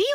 be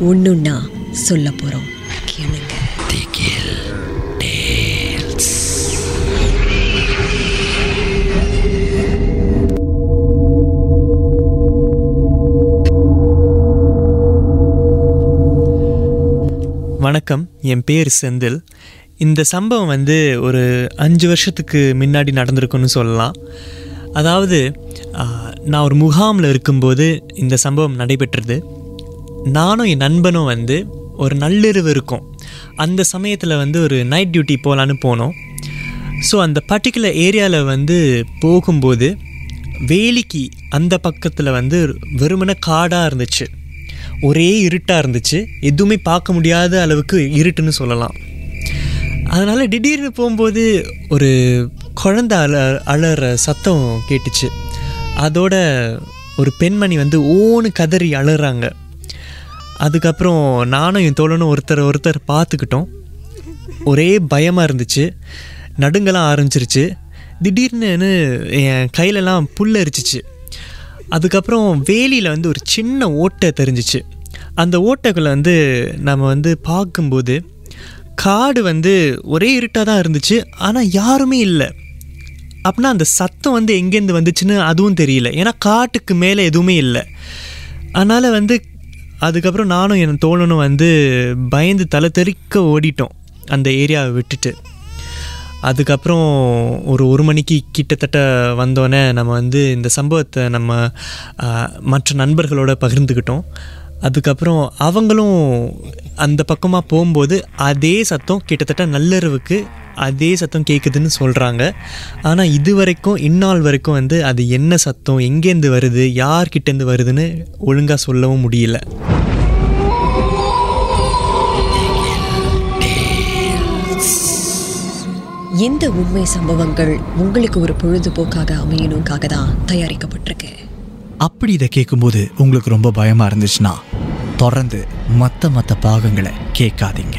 ஒண்ணுன்னா சொல்ல போறோம். கேளுங்க. வணக்கம். என் பேர் செந்தில். இந்த சம்பவம் வந்து ஒரு அஞ்சு வருஷத்துக்கு முன்னாடி நடந்திருக்குன்னு சொல்லலாம். அதாவது நான் ஒரு முகாமில் இருக்கும்போது இந்த சம்பவம் நடைபெற்றது. நானும் என் நண்பனும் வந்து ஒரு நள்ளிரவு இருக்கும். அந்த சமயத்தில் வந்து ஒரு நைட் டியூட்டி போகலான்னு போனோம். ஸோ அந்த பர்டிகுலர் ஏரியாவில் வந்து போகும்போது வேலிக்கு அந்த பக்கத்தில் வந்து வெறுமன காடாக இருந்துச்சு. ஒரே இருட்டாக இருந்துச்சு. எதுவுமே பார்க்க முடியாத அளவுக்கு இருட்டுன்னு சொல்லலாம். அதனால் திடீர்னு போகும்போது ஒரு குழந்த அல அழற சத்தம் கேட்டுச்சு. அதோட ஒரு பெண்மணி வந்து ஓன்னு கதறி அழுறாங்க. அதுக்கப்புறம் நானும் என் தோழனும் ஒருத்தர் ஒருத்தர் பார்த்துக்கிட்டோம். ஒரே பயமாக இருந்துச்சு. நடுங்கலாம் ஆரம்பிச்சிருச்சு. திடீர்னு என் கையிலலாம் புல் அரிச்சிச்சு அதுக்கப்புறம் வேலியில் வந்து ஒரு சின்ன ஓட்டை தெரிஞ்சிச்சு. அந்த ஓட்டைக்குள்ளே வந்து நம்ம வந்து பார்க்கும்போது காடு வந்து ஒரே இருட்டாக தான் இருந்துச்சு. ஆனால் யாருமே இல்லை. அப்படின்னா அந்த சத்தம் வந்து எங்கேருந்து வந்துச்சுன்னு அதுவும் தெரியல. ஏன்னா காட்டுக்கு மேலே எதுவுமே இல்லை. அதனால் வந்து அதுக்கப்புறம் நானும் என் தோழனும் வந்து பயந்து தலை தெறிக்க ஓடிட்டோம் அந்த ஏரியாவை விட்டுட்டு. அதுக்கப்புறம் ஒரு ஒரு மணிக்கு கிட்டத்தட்ட வந்தோடனே நம்ம வந்து இந்த சம்பவத்தை நம்ம மற்ற நண்பர்களோட பகிர்ந்துக்கிட்டோம் அதுக்கப்புறம் அவங்களும் அந்த பக்கமாக போகும்போது அதே சத்தம் கிட்டத்தட்ட நள்ளிரவுக்கு அதே சத்தம் கேட்குதுன்னு சொல்கிறாங்க ஆனால் இது வரைக்கும் இந்நாள் வரைக்கும் வந்து அது என்ன சத்தம் எங்கேருந்து வருது யார்கிட்டேருந்து வருதுன்னு ஒழுங்காக சொல்லவும் முடியல. இந்த உண்மை சம்பவங்கள் உங்களுக்கு ஒரு பொழுதுபோக்காக அமையணுக்காக தான் தயாரிக்கப்பட்டிருக்கு. அப்படி இதை கேட்கும்போது உங்களுக்கு ரொம்ப பயமா இருந்துச்சுன்னா தொடர்ந்து மற்ற மற்ற பாகங்களை கேட்காதீங்க.